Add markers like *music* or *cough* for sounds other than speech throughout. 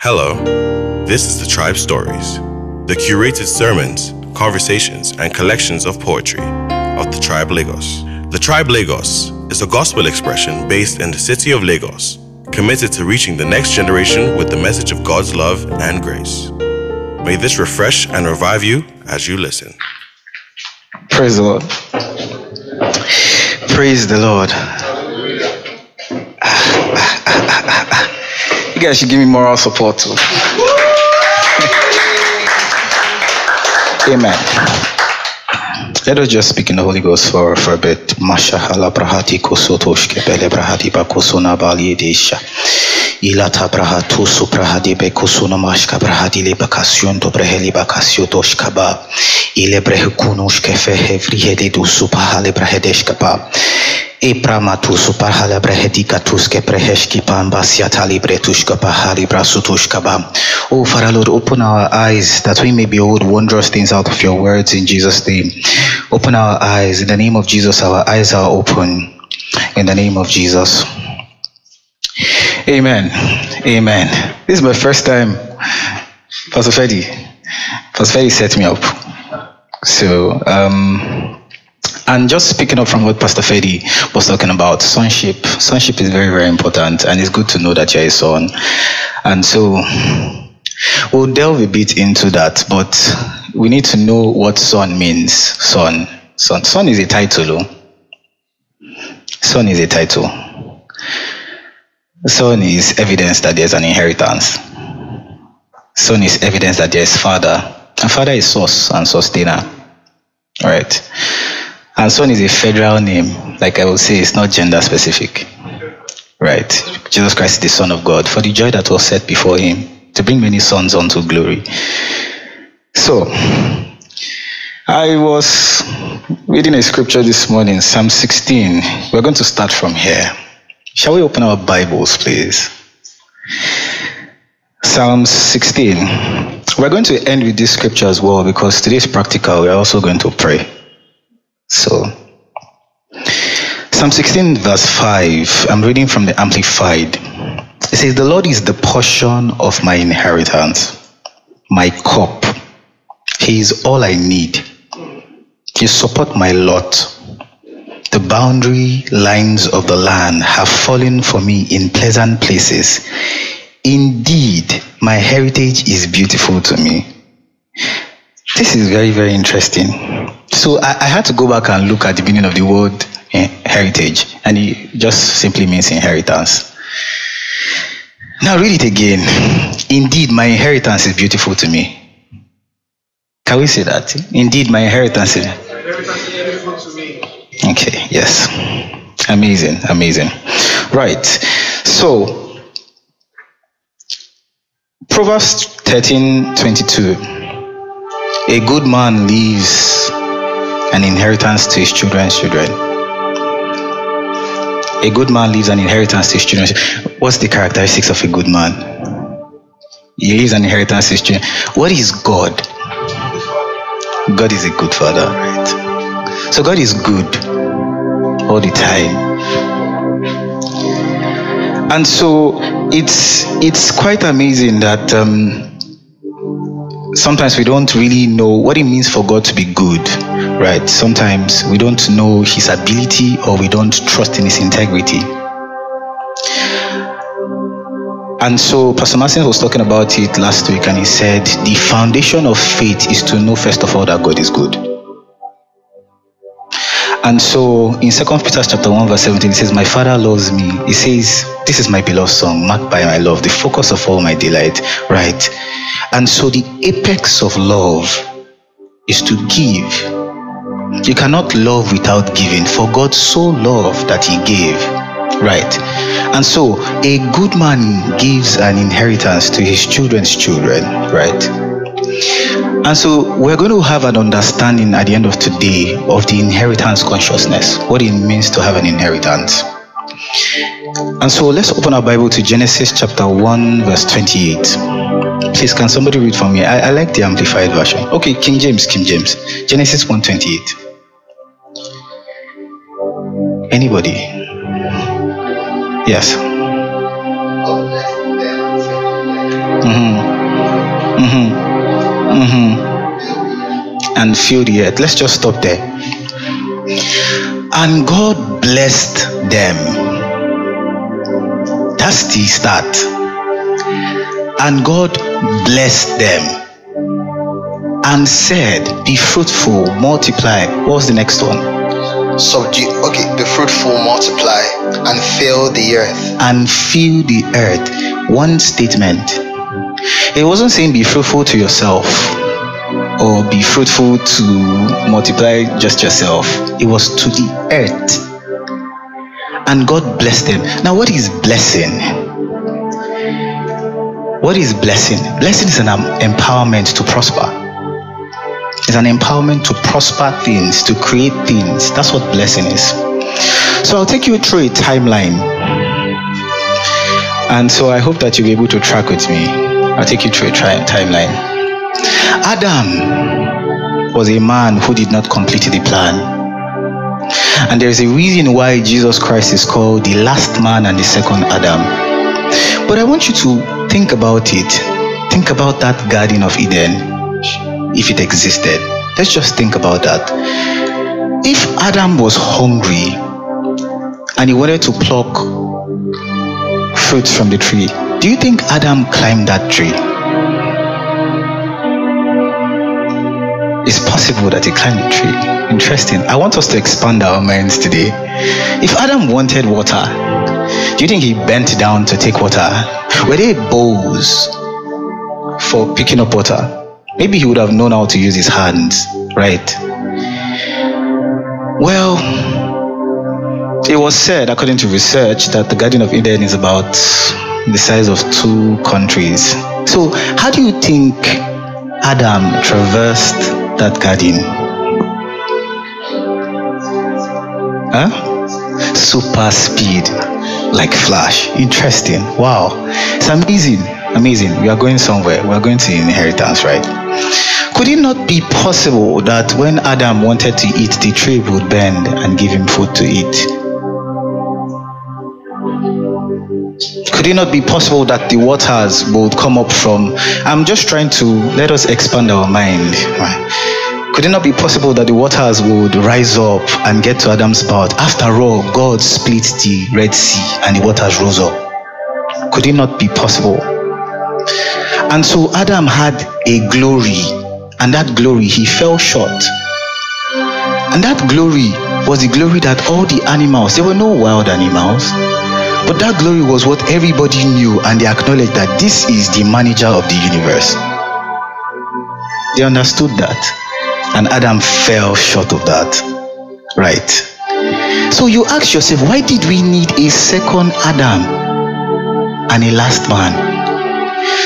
Hello, this is the Tribe Stories, the curated sermons, conversations, and collections of poetry of the Tribe Lagos. The Tribe Lagos is a gospel expression based in the city of Lagos, committed to reaching the next generation with the message of God's love and grace. May this refresh and revive you as you listen. Praise the Lord. Praise the Lord. Ah, ah, ah, You guys should give me moral support too. Amen. Let us just speak in the Holy Ghost for, for a bit. Mashahala brahati kosotoshke bele brahati bakosona baliedesha. Ilata brahatu suprahadi bekosona mashka brahadi le bakasyon to breheli bakasyo toshkaba. Ile brehekunushke fehe vrihede du supahale brahedeshkaba. Epramatu supahala brehedika tuske preheshki pamba siatali bretushka pahali brasutushkaba. Oh, Father Lord, open our eyes that we may behold wondrous things out of your words in Jesus' name. Open our eyes. In the name of Jesus, our eyes are open. In the name of Jesus. Amen. Amen. This is my first time. Pastor Freddy. Pastor Freddy set me up. So, um, and just speaking up from what Pastor Fedi was talking about, sonship. Sonship is very, very important, and it's good to know that you're a son. And so we'll delve a bit into that, but we need to know what son means. Son. Son. Son is a title. oh. Son is a title. Son is evidence that there's an inheritance. Son is evidence that there's father. And father is source and sustainer. All right. And son is a federal name. Like I will say, it's not gender specific. Right. Jesus Christ is the Son of God for the joy that was set before him to bring many sons unto glory. So, I was reading a scripture this morning, Psalm 16. We're going to start from here. Shall we open our Bibles, please? Psalm 16. We're going to end with this scripture as well because today is practical. We're also going to pray. So, Psalm 16, verse 5, I'm reading from the Amplified. It says, The Lord is the portion of my inheritance, my cup. He is all I need. He support my lot. The boundary lines of the land have fallen for me in pleasant places. Indeed, my heritage is beautiful to me. This is very, very interesting. So I, I had to go back and look at the meaning of the word eh, heritage, and it just simply means inheritance. Now read it again. Indeed, my inheritance is beautiful to me. Can we say that? Indeed, my inheritance is. Okay, yes. Amazing, amazing. Right. So, Proverbs 13 22. A good man leaves an inheritance to his children's children. A good man leaves an inheritance to his children. What's the characteristics of a good man? He leaves an inheritance to his children. What is God? God is a good father, right? So God is good all the time. And so it's it's quite amazing that um, sometimes we don't really know what it means for God to be good, right? Sometimes we don't know His ability or we don't trust in His integrity. And so Pastor Martin was talking about it last week and he said the foundation of faith is to know first of all that God is good. And so in Second Peter chapter 1, verse 17, it says, My father loves me. He says, This is my beloved song, marked by my love, the focus of all my delight. Right. And so the apex of love is to give. You cannot love without giving, for God so loved that he gave. Right. And so a good man gives an inheritance to his children's children. Right. And so we're going to have an understanding at the end of today of the inheritance consciousness, what it means to have an inheritance. And so let's open our Bible to Genesis chapter 1, verse 28. Please, can somebody read for me? I, I like the amplified version. Okay, King James, King James. Genesis 1 28. Anybody? Yes. Mm-hmm. Mm-hmm. Mm-hmm. And fill the earth. Let's just stop there. And God blessed them. That's the start. And God blessed them and said, Be fruitful, multiply. What was the next one? Subdue, okay, be fruitful, multiply, and fill the earth. And fill the earth. One statement. It wasn't saying be fruitful to yourself or be fruitful to multiply just yourself. It was to the earth. And God blessed them. Now, what is blessing? What is blessing? Blessing is an empowerment to prosper. It's an empowerment to prosper things, to create things. That's what blessing is. So I'll take you through a timeline. And so I hope that you'll be able to track with me. I'll take you through a tri- timeline. Adam was a man who did not complete the plan. And there's a reason why Jesus Christ is called the last man and the second Adam. But I want you to think about it. Think about that Garden of Eden if it existed. Let's just think about that. If Adam was hungry and he wanted to pluck fruits from the tree, do you think Adam climbed that tree? It's possible that he climbed the tree. Interesting. I want us to expand our minds today. If Adam wanted water, do you think he bent down to take water? Were there bowls for picking up water? Maybe he would have known how to use his hands, right? Well, it was said, according to research, that the Garden of Eden is about the size of two countries. So, how do you think Adam traversed that garden? Huh? Super speed, like flash. Interesting. Wow. It's amazing. Amazing. We are going somewhere. We are going to inheritance, right? Could it not be possible that when Adam wanted to eat, the tree would bend and give him food to eat? It not be possible that the waters would come up from? I'm just trying to let us expand our mind. Could it not be possible that the waters would rise up and get to Adam's spout? After all, God split the Red Sea and the waters rose up. Could it not be possible? And so Adam had a glory, and that glory he fell short. And that glory was the glory that all the animals, there were no wild animals, but that glory was what everybody knew, and they acknowledged that this is the manager of the universe. They understood that, and Adam fell short of that. Right. So you ask yourself, why did we need a second Adam and a last man?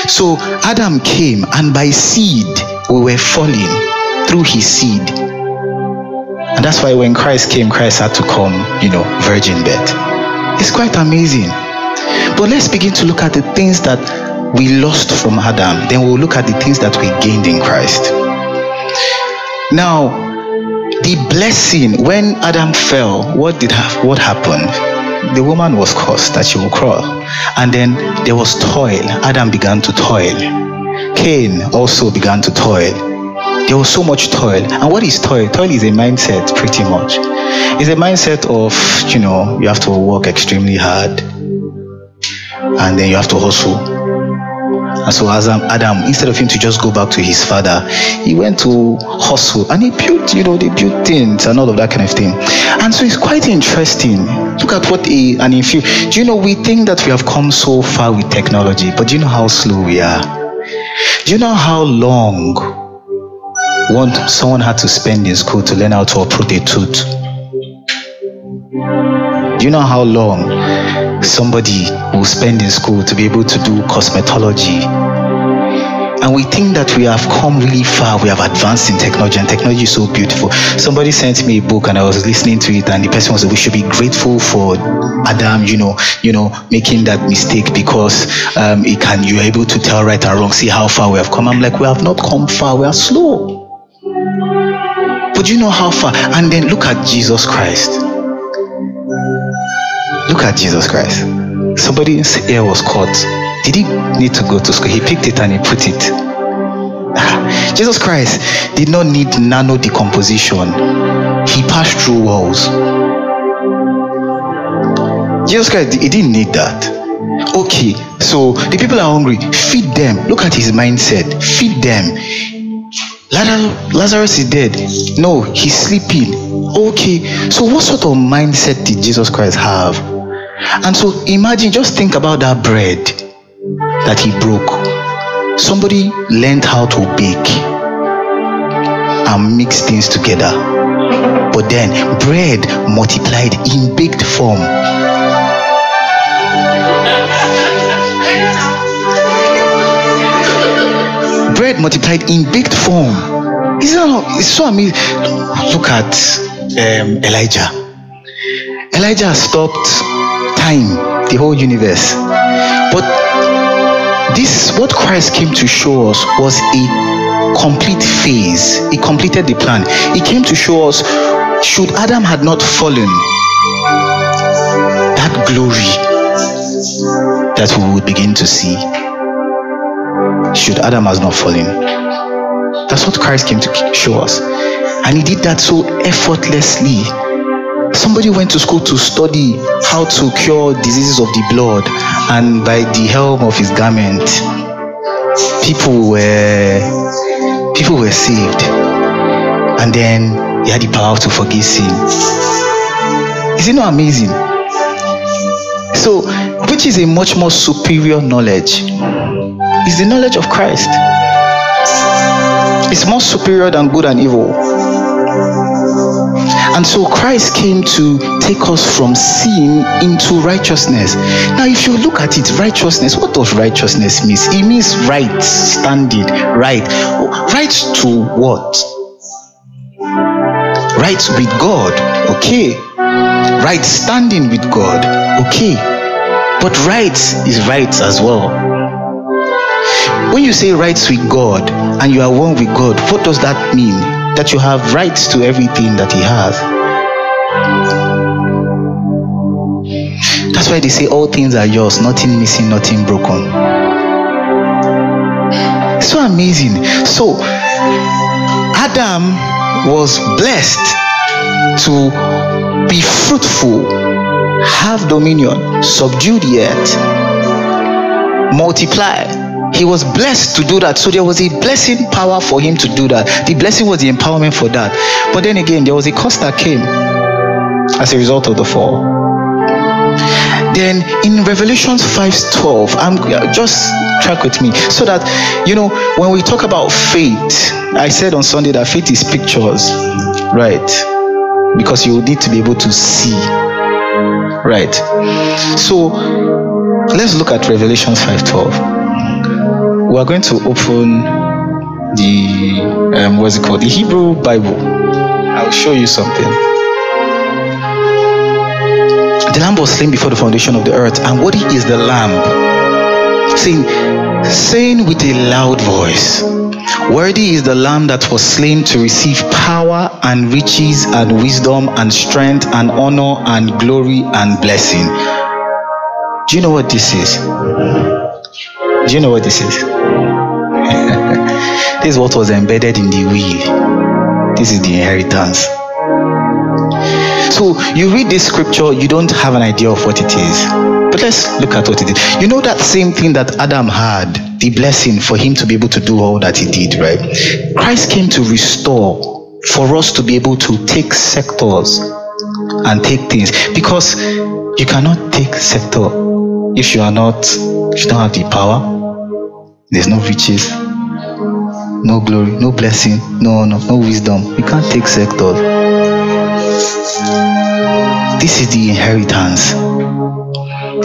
So Adam came, and by seed we were falling through his seed. And that's why when Christ came, Christ had to come, you know, virgin birth. It's quite amazing. But let's begin to look at the things that we lost from Adam. Then we'll look at the things that we gained in Christ. Now, the blessing when Adam fell, what did ha- what happened? the woman was cursed that she will crawl. And then there was toil. Adam began to toil. Cain also began to toil. There was so much toil. And what is toil? Toil is a mindset, pretty much. It's a mindset of, you know, you have to work extremely hard and then you have to hustle and so as Adam, instead of him to just go back to his father, he went to hustle and he built, you know, they built things and all of that kind of thing. And so it's quite interesting. Look at what a if you do you know we think that we have come so far with technology, but do you know how slow we are? Do you know how long one someone had to spend in school to learn how to uproot a tooth? Do you know how long somebody will spend in school to be able to do cosmetology. And we think that we have come really far, we have advanced in technology, and technology is so beautiful. Somebody sent me a book and I was listening to it, and the person was we should be grateful for Adam, you know, you know, making that mistake because um, it can you're able to tell right and wrong, see how far we have come. I'm like, we have not come far, we are slow. But you know how far? And then look at Jesus Christ. Look at Jesus Christ. Somebody's ear was caught. Did he need to go to school? He picked it and he put it. *laughs* Jesus Christ did not need nano decomposition. He passed through walls. Jesus Christ, he didn't need that. Okay, so the people are hungry. Feed them. Look at his mindset. Feed them. Lazarus is dead. No, he's sleeping. Okay, so what sort of mindset did Jesus Christ have? And so imagine, just think about that bread that he broke. Somebody learned how to bake and mix things together. But then bread multiplied in baked form. Bread multiplied in baked form. Isn't that, it's so amazing. Look at um, Elijah. Elijah stopped time, the whole universe. But this, what Christ came to show us, was a complete phase. He completed the plan. He came to show us, should Adam had not fallen, that glory that we would begin to see should Adam has not fallen. That's what Christ came to show us. And he did that so effortlessly. Somebody went to school to study how to cure diseases of the blood, and by the help of his garment, people were people were saved. And then he had the power to forgive sin. Is it not amazing? So, which is a much more superior knowledge? Is the knowledge of Christ. It's more superior than good and evil. And so Christ came to take us from sin into righteousness. Now, if you look at it, righteousness, what does righteousness mean? It means right standing, right. Right to what? Right with God, okay. Right standing with God, okay. But right is right as well. When you say rights with God and you are one with God, what does that mean? That you have rights to everything that He has. That's why they say all things are yours, nothing missing, nothing broken. So amazing. So, Adam was blessed to be fruitful, have dominion, subdue the earth, multiply he was blessed to do that. So there was a blessing power for him to do that. The blessing was the empowerment for that. But then again, there was a cost that came as a result of the fall. Then in Revelations 5:12, I'm just track with me so that you know when we talk about faith, I said on Sunday that faith is pictures, right? Because you need to be able to see, right? So let's look at Revelations 5:12 we are going to open the um, what's it called the Hebrew Bible. I'll show you something. The lamb was slain before the foundation of the earth, and what is the lamb? Saying, saying with a loud voice, Worthy is the lamb that was slain to receive power and riches and wisdom and strength and honor and glory and blessing. Do you know what this is? Do you know what this is? *laughs* this is what was embedded in the will. This is the inheritance. So you read this scripture, you don't have an idea of what it is. But let's look at what it is. You know that same thing that Adam had, the blessing for him to be able to do all that he did, right? Christ came to restore for us to be able to take sectors and take things because you cannot take sector if you are not if you don't have the power there's no riches, no glory, no blessing, no honor, no wisdom. You can't take sectors. This is the inheritance.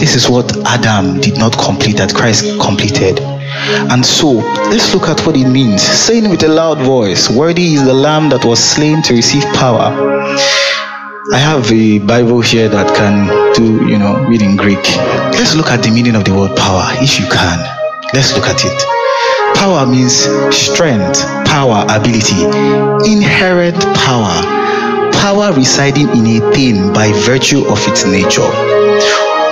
This is what Adam did not complete that Christ completed. And so, let's look at what it means. Saying with a loud voice, Worthy is the Lamb that was slain to receive power. I have a Bible here that can do, you know, read in Greek. Let's look at the meaning of the word power, if you can. Let's look at it. Power means strength, power, ability, inherent power, power residing in a thing by virtue of its nature,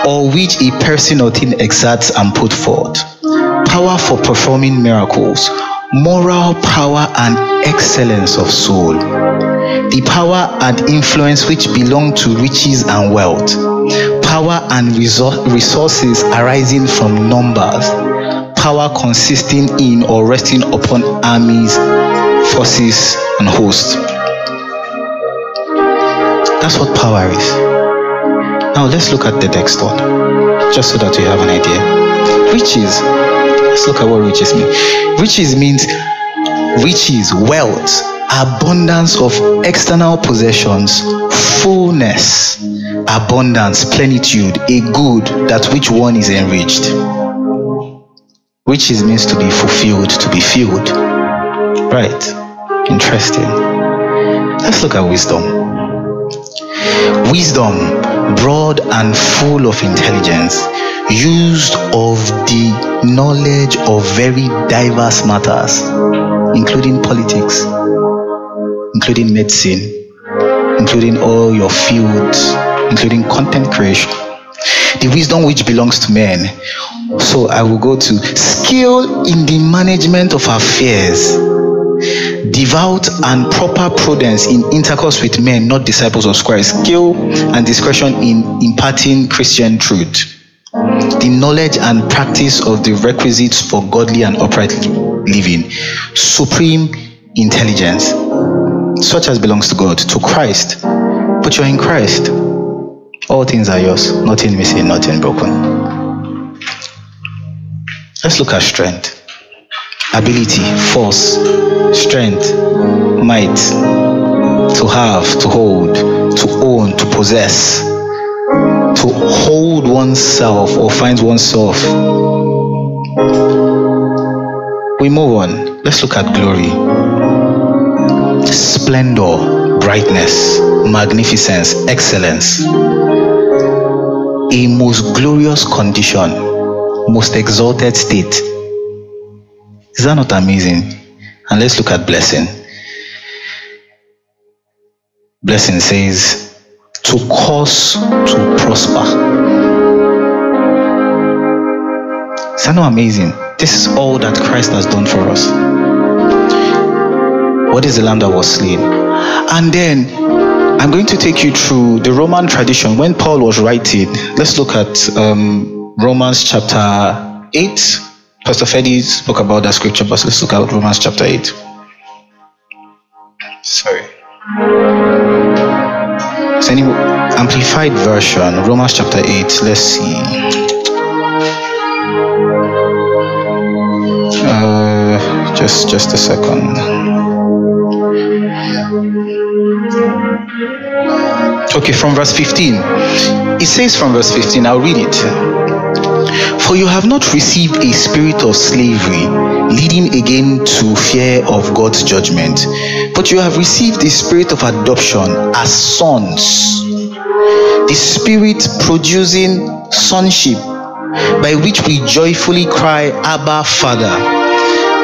or which a person or thing exerts and put forth, power for performing miracles, moral power and excellence of soul, the power and influence which belong to riches and wealth, power and resou- resources arising from numbers, power consisting in or resting upon armies, forces, and hosts. That's what power is. Now let's look at the next one, just so that you have an idea. Riches. Let's look at what riches mean. Riches means riches, wealth, abundance of external possessions, fullness, abundance, plenitude, a good that which one is enriched. Riches means to be fulfilled, to be filled. Right. Interesting. Let's look at wisdom. Wisdom, broad and full of intelligence, used of the knowledge of very diverse matters, including politics, including medicine, including all your fields, including content creation. The wisdom which belongs to men. So I will go to skill in the management of affairs devout and proper prudence in intercourse with men, not disciples of Christ, skill and discretion in imparting Christian truth, the knowledge and practice of the requisites for godly and upright living, supreme intelligence, such as belongs to God, to Christ. But you're in Christ. All things are yours, nothing missing, nothing broken. Let's look at strength ability, force, strength, might, to have, to hold, to own, to possess, to hold oneself or find oneself. We move on. Let's look at glory. Splendor, brightness, magnificence, excellence. A most glorious condition, most exalted state is that not amazing? And let's look at blessing. Blessing says, to cause to prosper. Is that not amazing? This is all that Christ has done for us. What is the lamb that was slain? And then I'm going to take you through the Roman tradition. When Paul was writing, let's look at um, Romans chapter 8, Pastor Fedi spoke about that scripture, but let's look at Romans chapter 8. Sorry. It's any amplified version, Romans chapter 8. Let's see. Uh, just just a second. Okay, from verse 15. It says from verse 15, I'll read it. For you have not received a spirit of slavery, leading again to fear of God's judgment, but you have received the spirit of adoption as sons, the spirit producing sonship, by which we joyfully cry, Abba, Father.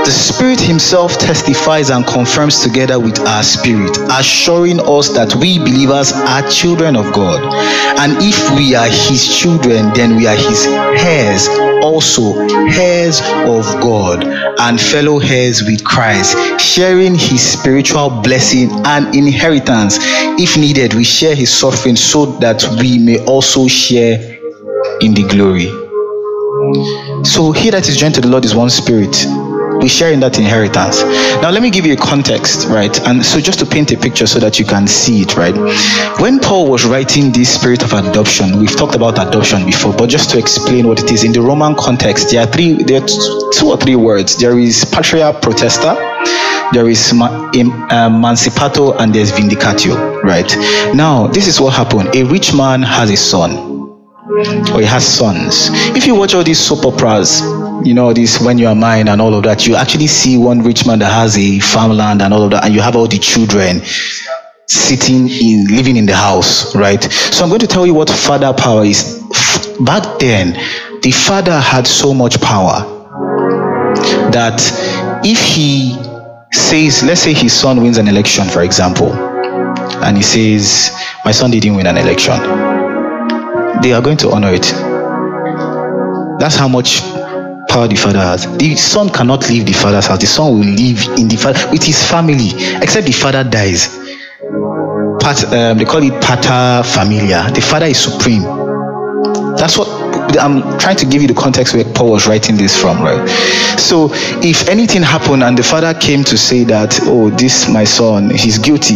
The Spirit Himself testifies and confirms together with our spirit, assuring us that we believers are children of God. And if we are His children, then we are His heirs, also heirs of God, and fellow heirs with Christ, sharing His spiritual blessing and inheritance. If needed, we share His suffering so that we may also share in the glory. So, he that is joined to the Lord is one spirit we share in that inheritance. Now, let me give you a context, right? And so, just to paint a picture so that you can see it, right? When Paul was writing this spirit of adoption, we've talked about adoption before, but just to explain what it is in the Roman context, there are three, there are two or three words. There is patria potestas, there is uh, emancipatio, and there's vindicatio, right? Now, this is what happened. A rich man has a son or he has sons. If you watch all these soap operas, you know, this when you are mine and all of that, you actually see one rich man that has a farmland and all of that, and you have all the children sitting in living in the house, right? So I'm going to tell you what father power is. Back then, the father had so much power that if he says, let's say his son wins an election, for example, and he says, My son didn't win an election they are going to honor it. That's how much power the father has. The son cannot leave the father's house. The son will live in the father with his family, except the father dies. Part, um, they call it pater familia. The father is supreme. That's what I'm trying to give you the context where Paul was writing this from, right? So, if anything happened and the father came to say that, oh, this my son, he's guilty,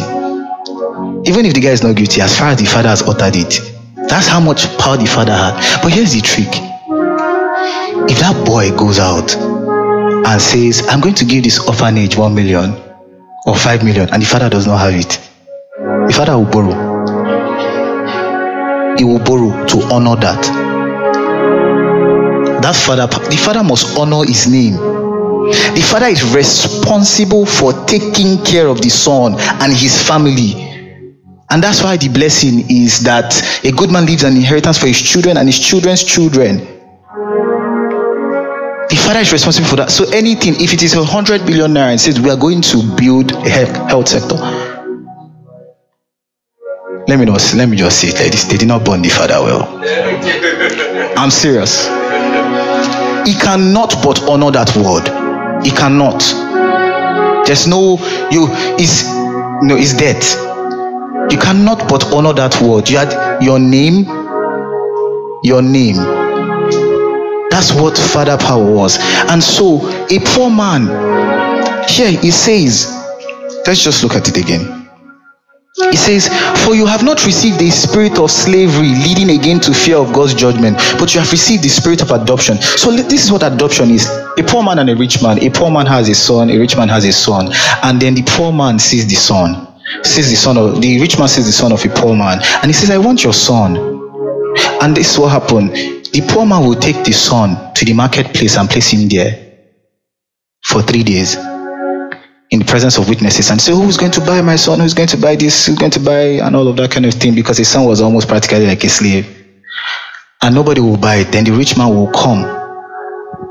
even if the guy is not guilty, as far as the father has uttered it, that's how much power the father had. But here's the trick if that boy goes out and says, I'm going to give this orphanage one million or five million, and the father does not have it, the father will borrow. He will borrow to honor that. That father, the father must honor his name. The father is responsible for taking care of the son and his family. And that's why the blessing is that a good man leaves an inheritance for his children and his children's children. The father is responsible for that. So anything, if it is a hundred billion naira and says we are going to build a health sector, let me not let me just say it this. They did not born the father well. I'm serious. He cannot but honor that word. He cannot. There's no you is no is death. You cannot but honor that word. You had your name, your name. That's what Father Power was. And so, a poor man, here he says, let's just look at it again. He says, For you have not received the spirit of slavery leading again to fear of God's judgment, but you have received the spirit of adoption. So, this is what adoption is a poor man and a rich man. A poor man has a son, a rich man has a son, and then the poor man sees the son sees the son of the rich man sees the son of a poor man and he says i want your son and this is what happened. The poor man will take the son to the marketplace and place him there for three days in the presence of witnesses and say who's going to buy my son? Who's going to buy this? Who's going to buy and all of that kind of thing because his son was almost practically like a slave. And nobody will buy it. Then the rich man will come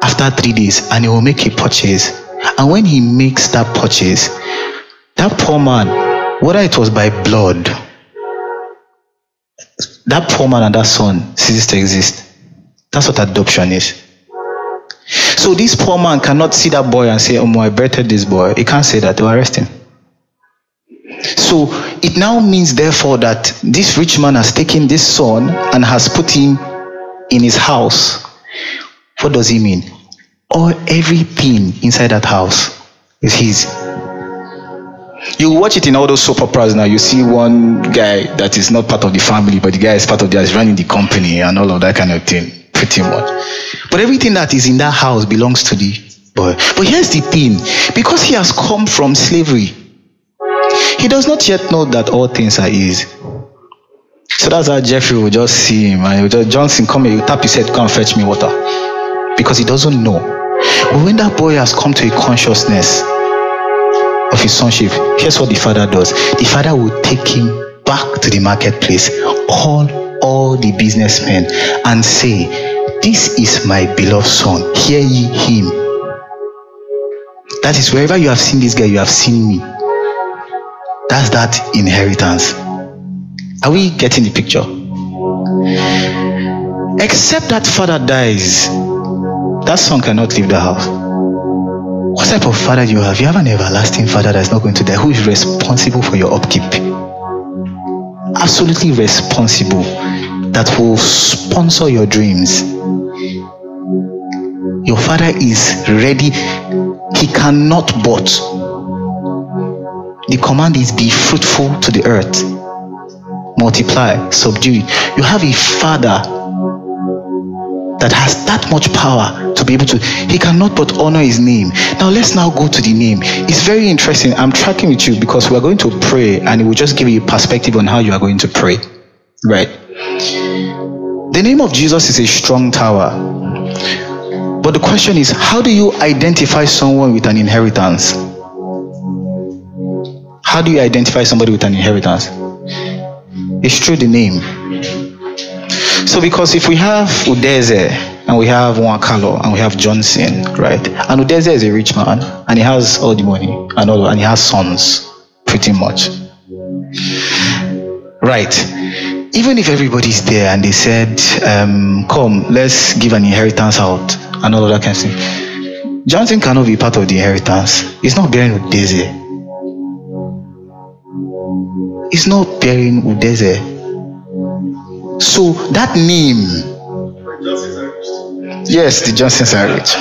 after three days and he will make a purchase. And when he makes that purchase that poor man whether it was by blood, that poor man and that son ceases to exist. That's what adoption is. So this poor man cannot see that boy and say, Oh, I bettered this boy. He can't say that. They'll arrest him. So it now means, therefore, that this rich man has taken this son and has put him in his house. What does he mean? All everything inside that house is his. You watch it in all those soap operas now. You see one guy that is not part of the family, but the guy is part of the is running the company and all of that kind of thing, pretty much. But everything that is in that house belongs to the boy. But here's the thing: because he has come from slavery, he does not yet know that all things are his. So that's how Jeffrey will just see him and just, Johnson come here, tap his head, come fetch me water. Because he doesn't know. But when that boy has come to a consciousness of his sonship, here's what the father does the father will take him back to the marketplace, call all the businessmen, and say, This is my beloved son, hear ye him. That is wherever you have seen this guy, you have seen me. That's that inheritance. Are we getting the picture? Except that father dies, that son cannot leave the house. What type of father you have? You have an everlasting father that's not going to die, who is responsible for your upkeep. Absolutely responsible, that will sponsor your dreams. Your father is ready, he cannot but. The command is be fruitful to the earth, multiply, subdue. You have a father that has that much power to be able to he cannot but honor his name. Now let's now go to the name. It's very interesting. I'm tracking with you because we are going to pray and it will just give you a perspective on how you are going to pray. Right. The name of jesus is a strong tower. But the question is how do you identify someone with an inheritance? How do you identify somebody with an inheritance? It's through the name so because if we have Udeze and we have Wakalo and we have Johnson, right? And Udeze is a rich man and he has all the money and all and he has sons, pretty much. Right. Even if everybody's there and they said, um, come, let's give an inheritance out. and all of that kind of thing. Johnson cannot be part of the inheritance. He's not bearing Udeze. He's not bearing Udeze. So that name. Yes, the Johnsons are rich.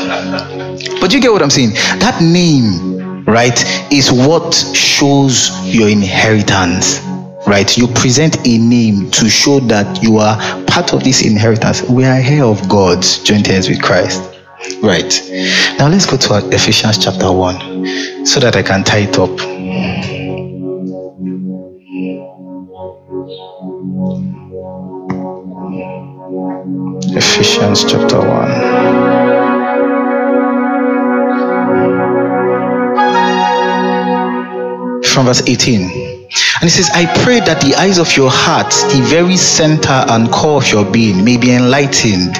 But you get what I'm saying? That name, right, is what shows your inheritance right? You present a name to show that you are part of this inheritance. We are here of God, joint heirs with Christ. Right. Now let's go to Ephesians chapter 1 so that I can tie it up. Ephesians chapter 1. From verse 18. And he says, I pray that the eyes of your heart, the very center and core of your being, may be enlightened,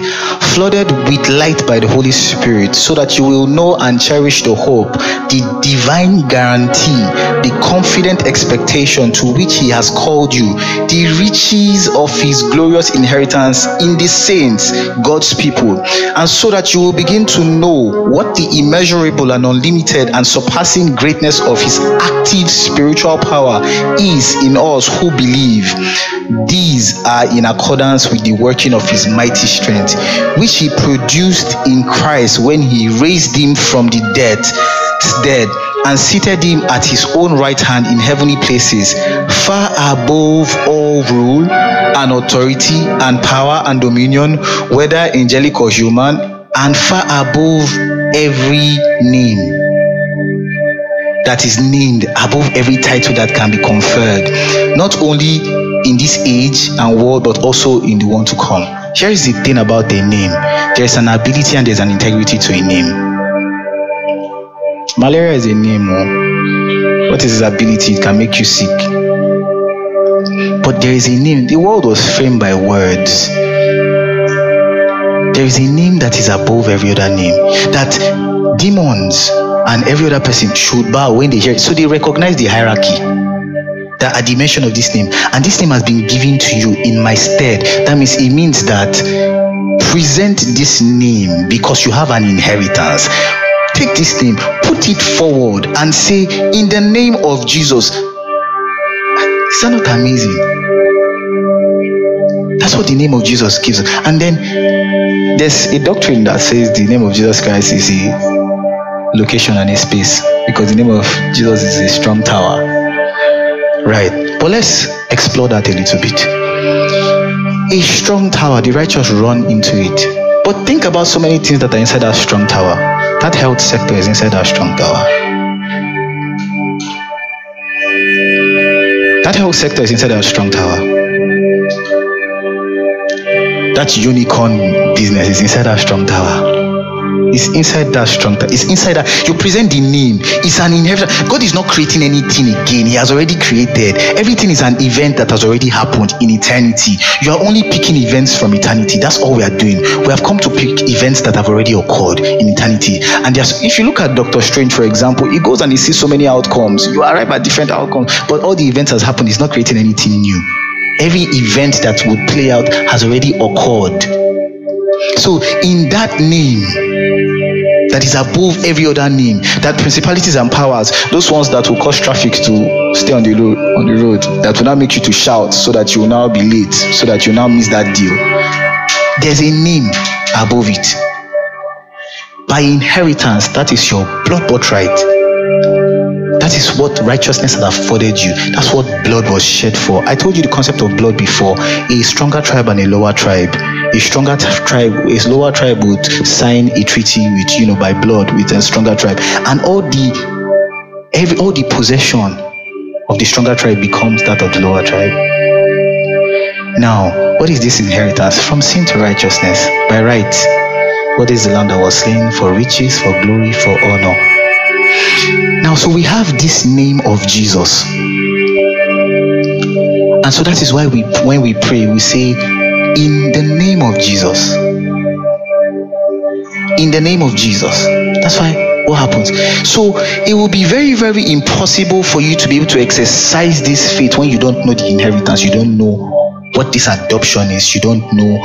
flooded with light by the Holy Spirit, so that you will know and cherish the hope, the divine guarantee, the confident expectation to which He has called you, the riches of His glorious inheritance in the saints, God's people, and so that you will begin to know what the immeasurable and unlimited and surpassing greatness of His active spiritual power is in us who believe. These are in accordance with the working of his mighty strength, which he produced in Christ when he raised him from the dead, dead and seated him at his own right hand in heavenly places, far above all rule and authority and power and dominion, whether angelic or human, and far above every name that is named above every title that can be conferred, not only in this age and world, but also in the one to come. Here is the thing about a name there's an ability and there's an integrity to a name. Malaria is a name. Oh. What is its ability? It can make you sick. But there is a name. The world was framed by words. There is a name that is above every other name. That demons and every other person should bow when they hear it. So they recognize the hierarchy that at the mention of this name, and this name has been given to you in my stead. That means it means that present this name because you have an inheritance. Take this name, put it forward, and say, In the name of Jesus. Is that not amazing? That's what the name of Jesus gives. And then there's a doctrine that says the name of Jesus Christ is a location and a space because the name of Jesus is a strong tower. Right. But let's explore that a little bit. A strong tower, the righteous run into it. But think about so many things that are inside that strong tower. That health sector is inside that strong tower. That health sector is inside that strong tower. That unicorn business is inside that strong tower. It's inside that strong. It's inside that you present the name. It's an inheritance. God is not creating anything again. He has already created. Everything is an event that has already happened in eternity. You are only picking events from eternity. That's all we are doing. We have come to pick events that have already occurred in eternity. And if you look at Doctor Strange, for example, he goes and he sees so many outcomes. You arrive at different outcomes, but all the events has happened. He's not creating anything new. Every event that would play out has already occurred. So, in that name, that is above every other name. That principalities and powers, those ones that will cause traffic to stay on the road, on the road, that will now make you to shout so that you will now be late, so that you now miss that deal. There's a name above it. By inheritance, that is your blood birthright. That is what righteousness has afforded you. That's what blood was shed for. I told you the concept of blood before. A stronger tribe and a lower tribe. A stronger tribe, a lower tribe would sign a treaty with, you know, by blood with a stronger tribe. And all the every all the possession of the stronger tribe becomes that of the lower tribe. Now, what is this inheritance? From sin to righteousness, by right. What is the land that was slain for riches, for glory, for honor? Now, so we have this name of Jesus. And so that is why we when we pray, we say, In the name of Jesus. In the name of Jesus. That's why what happens. So it will be very, very impossible for you to be able to exercise this faith when you don't know the inheritance, you don't know what this adoption is, you don't know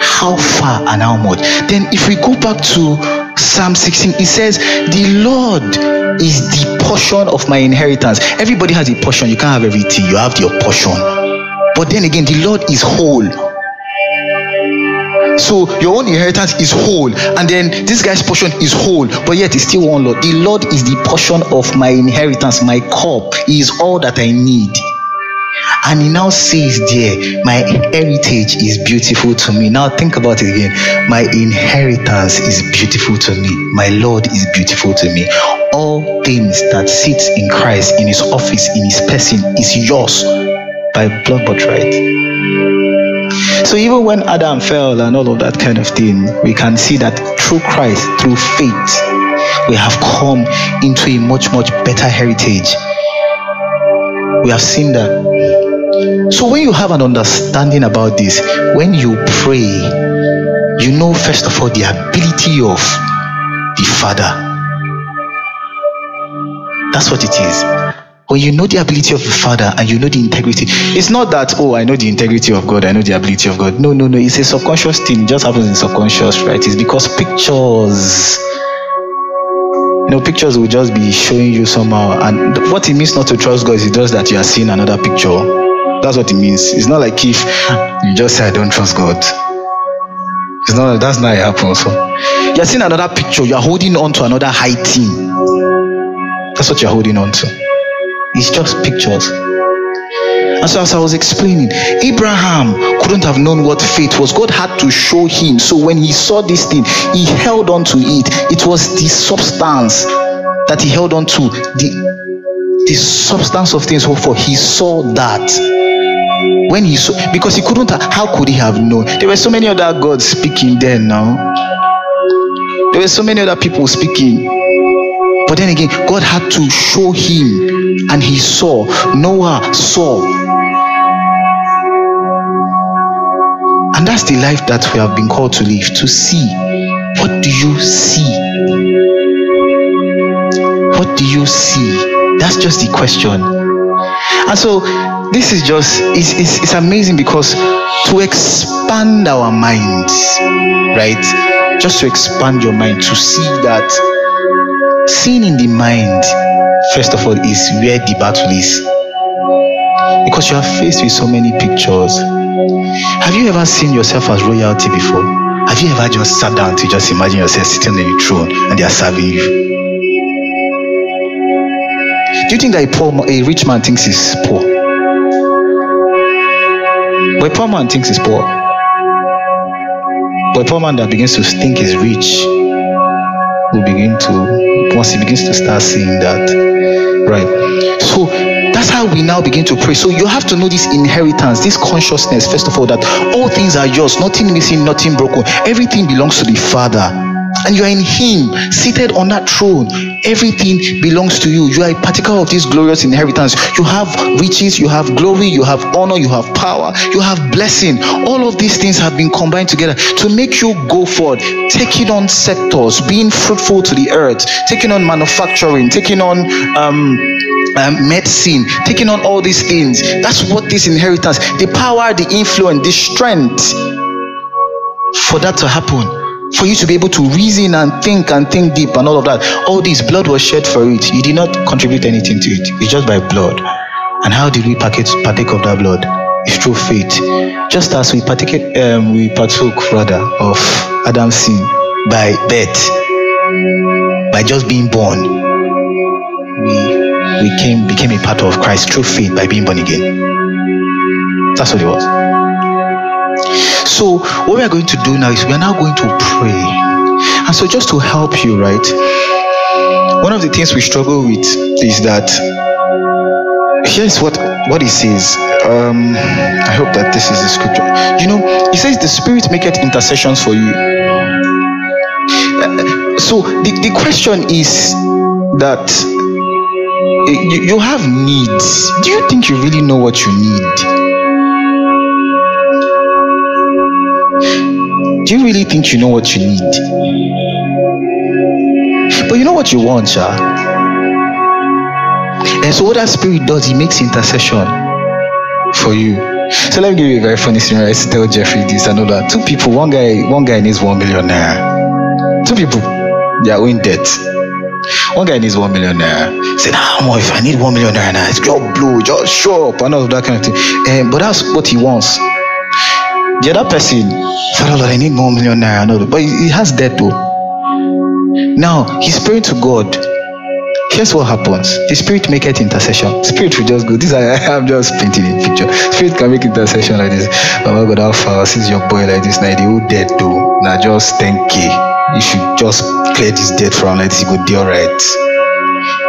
How far and how much? Then, if we go back to Psalm 16, it says, The Lord is the portion of my inheritance. Everybody has a portion. You can't have everything, you have your portion. But then again, the Lord is whole. So your own inheritance is whole, and then this guy's portion is whole, but yet it's still one Lord. The Lord is the portion of my inheritance, my cup. Is all that I need. And he now says there, my heritage is beautiful to me. Now think about it again. My inheritance is beautiful to me. My Lord is beautiful to me. All things that sits in Christ, in his office, in his person, is yours by blood birthright. So even when Adam fell and all of that kind of thing, we can see that through Christ, through faith, we have come into a much, much better heritage. We have seen that. So when you have an understanding about this, when you pray, you know first of all the ability of the Father. That's what it is when you know the ability of the Father and you know the integrity, it's not that, oh, I know the integrity of God, I know the ability of God. No, no, no. It's a subconscious thing. It just happens in subconscious, right? It's because pictures, you know, pictures will just be showing you somehow. And what it means not to trust God is just that you are seeing another picture. That's what it means. It's not like if you just say, I don't trust God. It's not, that's not it happens. You're seeing another picture, you're holding on to another high thing. That's what you're holding on to. It's just pictures. And so, as I was explaining, Abraham couldn't have known what faith was. God had to show him. So, when he saw this thing, he held on to it. It was the substance that he held on to, the, the substance of things hoped for. He saw that. When he saw, because he couldn't, how could he have known? There were so many other gods speaking then now. There were so many other people speaking. But then again, God had to show him and he saw. Noah saw. And that's the life that we have been called to live to see. What do you see? What do you see? That's just the question. And so this is just it's, it's, it's amazing because to expand our minds, right? Just to expand your mind to see that seeing in the mind first of all, is where the battle is. Because you are faced with so many pictures. Have you ever seen yourself as royalty before? Have you ever just sat down to just imagine yourself sitting on a throne and they are serving you? Do you think that a poor, a rich man thinks he's poor? But a poor man thinks he's poor. But a poor man that begins to think he's rich will begin to, once he begins to start seeing that, Right. So that's how we now begin to pray. So you have to know this inheritance, this consciousness, first of all, that all things are yours, nothing missing, nothing broken. Everything belongs to the Father and you are in him seated on that throne everything belongs to you. You are a particle of this glorious inheritance. You have riches you have glory you have honor you have power you have blessing. All of these things have been combined together to make you go forward taking on sectors being fruitful to the earth taking on manufacturing taking on um, um, medicine, taking on all these things. That's what this inheritance, the power, the influence, the strength for that to happen for you to be able to reason and think and think deep and all of that. All this blood was shed for it. You did not contribute anything to it. It's just by blood. And how did we partake, of that blood? It's through faith. Just as we partake, um, we partook rather of Adam's sin by birth, by just being born. We we came became a part of Christ through faith by being born again. That's what it was. So, what we are going to do now is we are now going to pray. And so, just to help you, right? One of the things we struggle with is that here's what what he says. Um, I hope that this is the scripture. You know, he says the Spirit maketh intercessions for you. So the, the question is that you, you have needs. Do you think you really know what you need? Do you really think you know what you need? But you know what you want, Sha? And so what that spirit does, he makes intercession for you. So let me give you a very funny scenario. I tell Jeffrey this and all that. Two people, one guy, one guy needs one million naira. Two people, they are in debt. One guy needs one million naira. Say, nah, more if I need one million naira, it's just blow, just show up, and all of that kind of thing. Um, but that's what he wants. The other person, Father Lord, I need more million naira, no, but he, has debt though. Now he's praying to God. Here's what happens. The spirit make it intercession. Spirit will just go. This I, *laughs* I'm just painting a picture. Spirit can make intercession like this. Baba God, how far since your boy like this now the whole dead though. Now just 10k. You should just clear this debt from like this. You go deal right.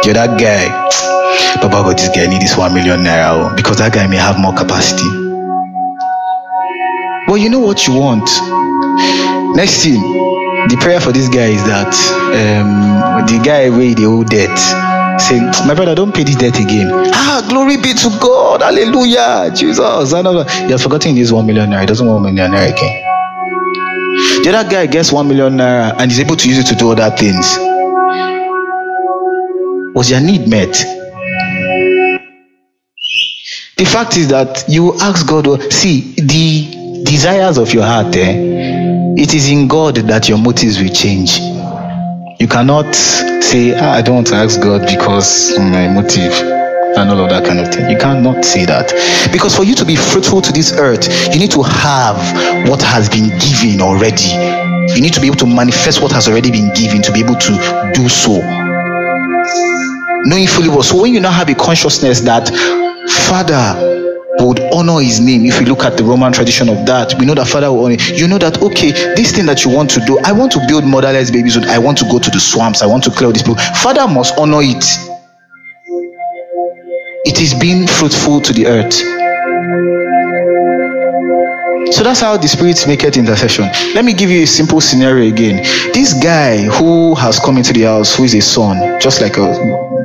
You're that guy. Baba God, this guy need this one million naira oh, because that guy may have more capacity. Well, you know what you want. Next thing, the prayer for this guy is that um, the guy wey the old debt say my brother, don't pay this debt again. Ah glory be to god. Hallelujah. Jesus. You have forgotten this one million naira. He doesn't want one million naira again. The other guy gets one million naira and is able to use it to do other things. Was your need met? The fact is that you ask god see the desires of your heart eh, it is in God that your motives will change. You cannot say, ah, I don't ask God because my motive and all of that kind of thing. You cannot say that. Because for you to be fruitful to this earth, you need to have what has been given already. You need to be able to manifest what has already been given to be able to do so. Knowing fully well. So when you now have a consciousness that, Father, would honor his name. If we look at the roman tradition of that we know that father will honor you know that okay this thing that you want to do i want to build motherless babies i want to go to the swamps i want to clear this people. Father must honor it. It is being fruitful to the earth. So that's how the spirits make it intercession. Let me give you a simple scenario again. This guy who has come into the house who is a son just like a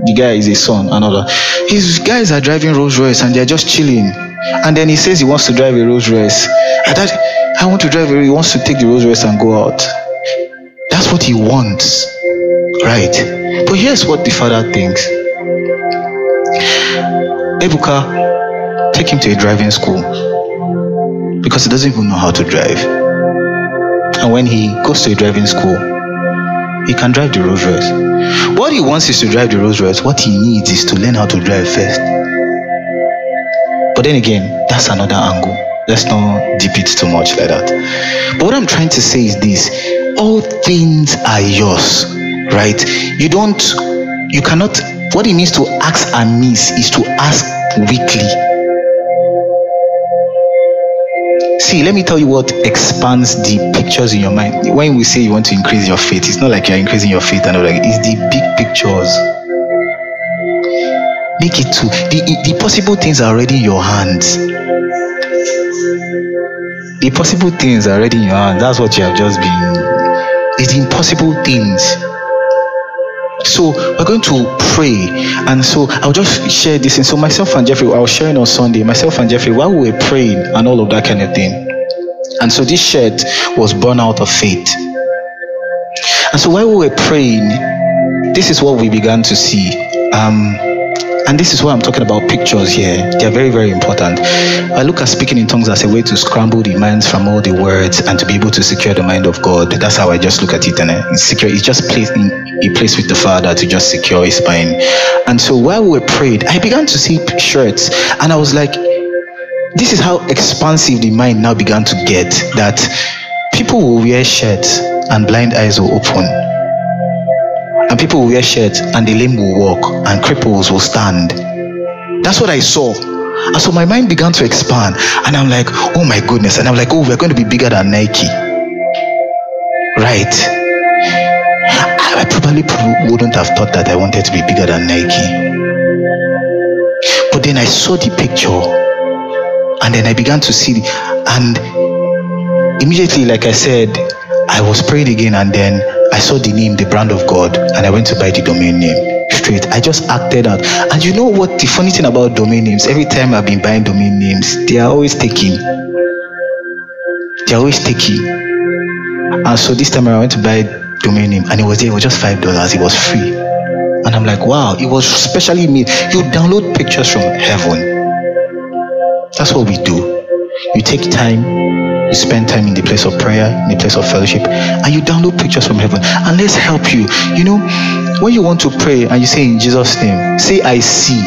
the guy is a son another. His guys are driving rolls royce and they're just chilling and then he says he wants to drive a rolls royce i thought i want to drive a he wants to take the rolls royce and go out that's what he wants right but here's what the father thinks ebuka take him to a driving school because he doesn't even know how to drive and when he goes to a driving school he can drive the Rolls Royce. What he wants is to drive the Rolls Royce. What he needs is to learn how to drive first. But then again, that's another angle. Let's not deep it too much like that. But what I'm trying to say is this all things are yours, right? You don't, you cannot, what it means to ask amiss is to ask weekly. See, let me tell you what expands the pictures in your mind. When we say you want to increase your faith, it's not like you're increasing your faith and all like it's the big pictures. Make it to the, the possible things are already in your hands. The possible things are already in your hands. That's what you have just been. It's impossible things. So we're going to pray, and so I'll just share this. And so myself and Jeffrey, I was sharing on Sunday. Myself and Jeffrey, while we were praying and all of that kind of thing, and so this shirt was born out of faith. And so while we were praying, this is what we began to see. Um, and this is why I'm talking about pictures here. They are very, very important. I look at speaking in tongues as a way to scramble the minds from all the words and to be able to secure the mind of God. That's how I just look at it. And eh, it's secure. It's just placed in a place with the Father to just secure His mind. And so while we prayed, I began to see shirts, and I was like, this is how expansive the mind now began to get. That people will wear shirts and blind eyes will open and people will wear shirts and the lame will walk and cripples will stand. That's what I saw. And so my mind began to expand and I'm like, oh my goodness. And I'm like, oh, we're going to be bigger than Nike. Right. I probably wouldn't have thought that I wanted to be bigger than Nike. But then I saw the picture and then I began to see and immediately, like I said, I was praying again and then I saw the name, the brand of God, and I went to buy the domain name straight. I just acted out. And you know what the funny thing about domain names? Every time I've been buying domain names, they are always taking. They're always taking. And so this time I went to buy domain name and it was there, it was just five dollars, it was free. And I'm like, wow, it was specially made. You download pictures from heaven. That's what we do. You take time, you spend time in the place of prayer, in the place of fellowship, and you download pictures from heaven. And let's help you. You know, when you want to pray and you say in Jesus' name, say I see.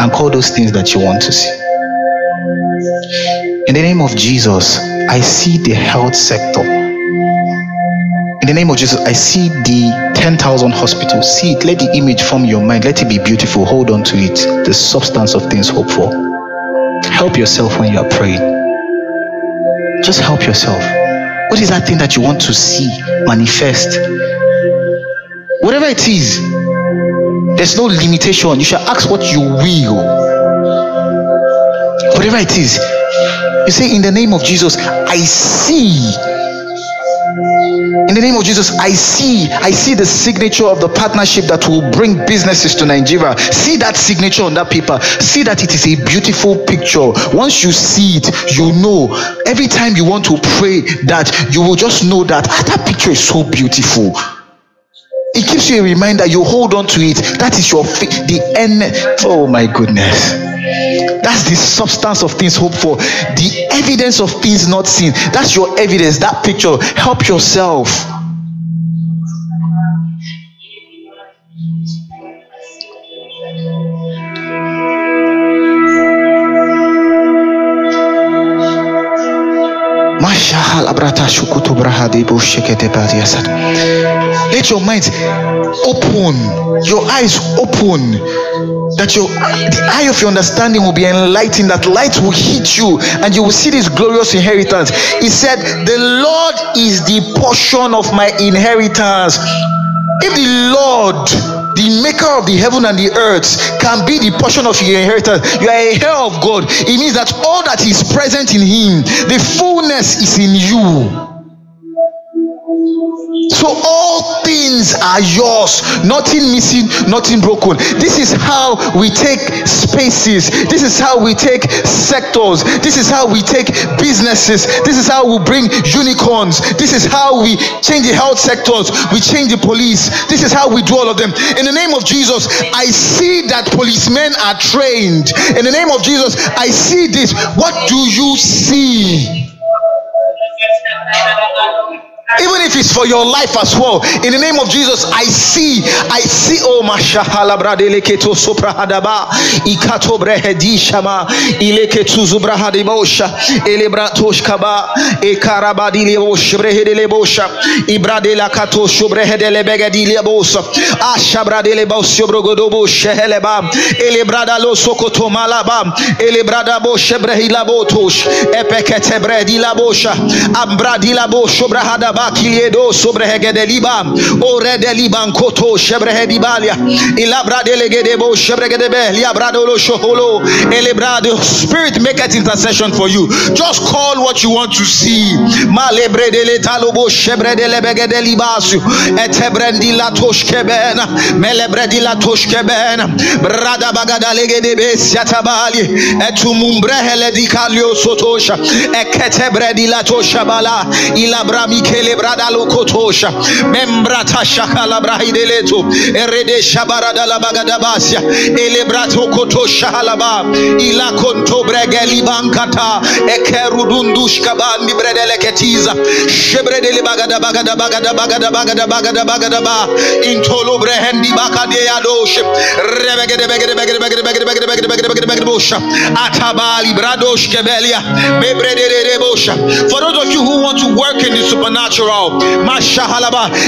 And call those things that you want to see. In the name of Jesus, I see the health sector. In the name of Jesus, I see the 10,000 hospitals. See it. Let the image form your mind. Let it be beautiful. Hold on to it. The substance of things hoped for. Help yourself when you are praying. Just help yourself. What is that thing that you want to see manifest? Whatever it is, there's no limitation. You shall ask what you will. Whatever it is, you say, In the name of Jesus, I see. In the name of Jesus, I see, I see the signature of the partnership that will bring businesses to Nigeria. See that signature on that paper. See that it is a beautiful picture. Once you see it, you know. Every time you want to pray that, you will just know that ah, that picture is so beautiful it gives you a reminder you hold on to it that is your faith the end oh my goodness that's the substance of things hoped for. The evidence of things not seen. That's your evidence. That picture. Help yourself let your mind open your eyes open that your the eye of your understanding will be enlightened that light will hit you and you will see this glorious inheritance. He said the lord is the portion of my inheritance if the lord the maker of the heaven and the earth can be the portion of your inheritance you are a heir of god. It means that all that is present in him the fullness is in you so all things are yours, nothing missing, nothing broken. This is how we take spaces, this is how we take sectors, this is how we take businesses, this is how we bring unicorns, this is how we change the health sectors, we change the police, this is how we do all of them. In the name of Jesus, I see that policemen are trained. In the name of Jesus, I see this. What do you see? if it's for your life as well. In the name of Jesus, I see, I see, oh Mashahala Bradeleketo Soprahadaba, Ikato Brehedishama, Ileketu Zubrahadibosha, Elebratoshkaba, Ekarabadilebosh, Brehedelebosha, Ibradela Kato Shubrehedelebegadilebusa, Ashabradelebos Yobrogodobo Sheheleba, Elebradalo Sokotomalaba, Elebradabo Shebrehilabotosh, Epekete Bredilabosha, Abradilabo Shobrahadabaki liedo sobrehege de liba ore de liban koto shebrehe dibalia ilabra de legedebo shebrege de beh liabra lo shoholo. Elebra the spirit make it intercession for you. Just call what you want to see. Malebre de letalobo shebre de lebege de libasu etebrendi la toshkeben melebre di la toshkeben brada bagada legede be siatabali. Etumumbrehe di kalio sotosha. Eketebre di la toshabala. Ilabra mikele brada membrata shakala erede elebrato kotosha halaba ila konto bregeli bankata ekerudundush kabandi bredele ketiza shebredele bagada bagada bagada bagada bagada bagada bagada ba intolo brehendi atabali bradosh kebelia for those of you who want to work in the supernatural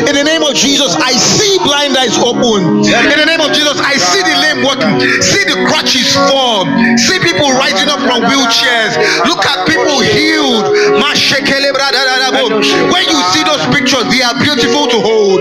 in the name of Jesus, I see blind eyes open. In the name of Jesus, I see the lame walking, see the crutches form, see people rising up from wheelchairs. Look at people healed. When you see those pictures, they are beautiful to hold.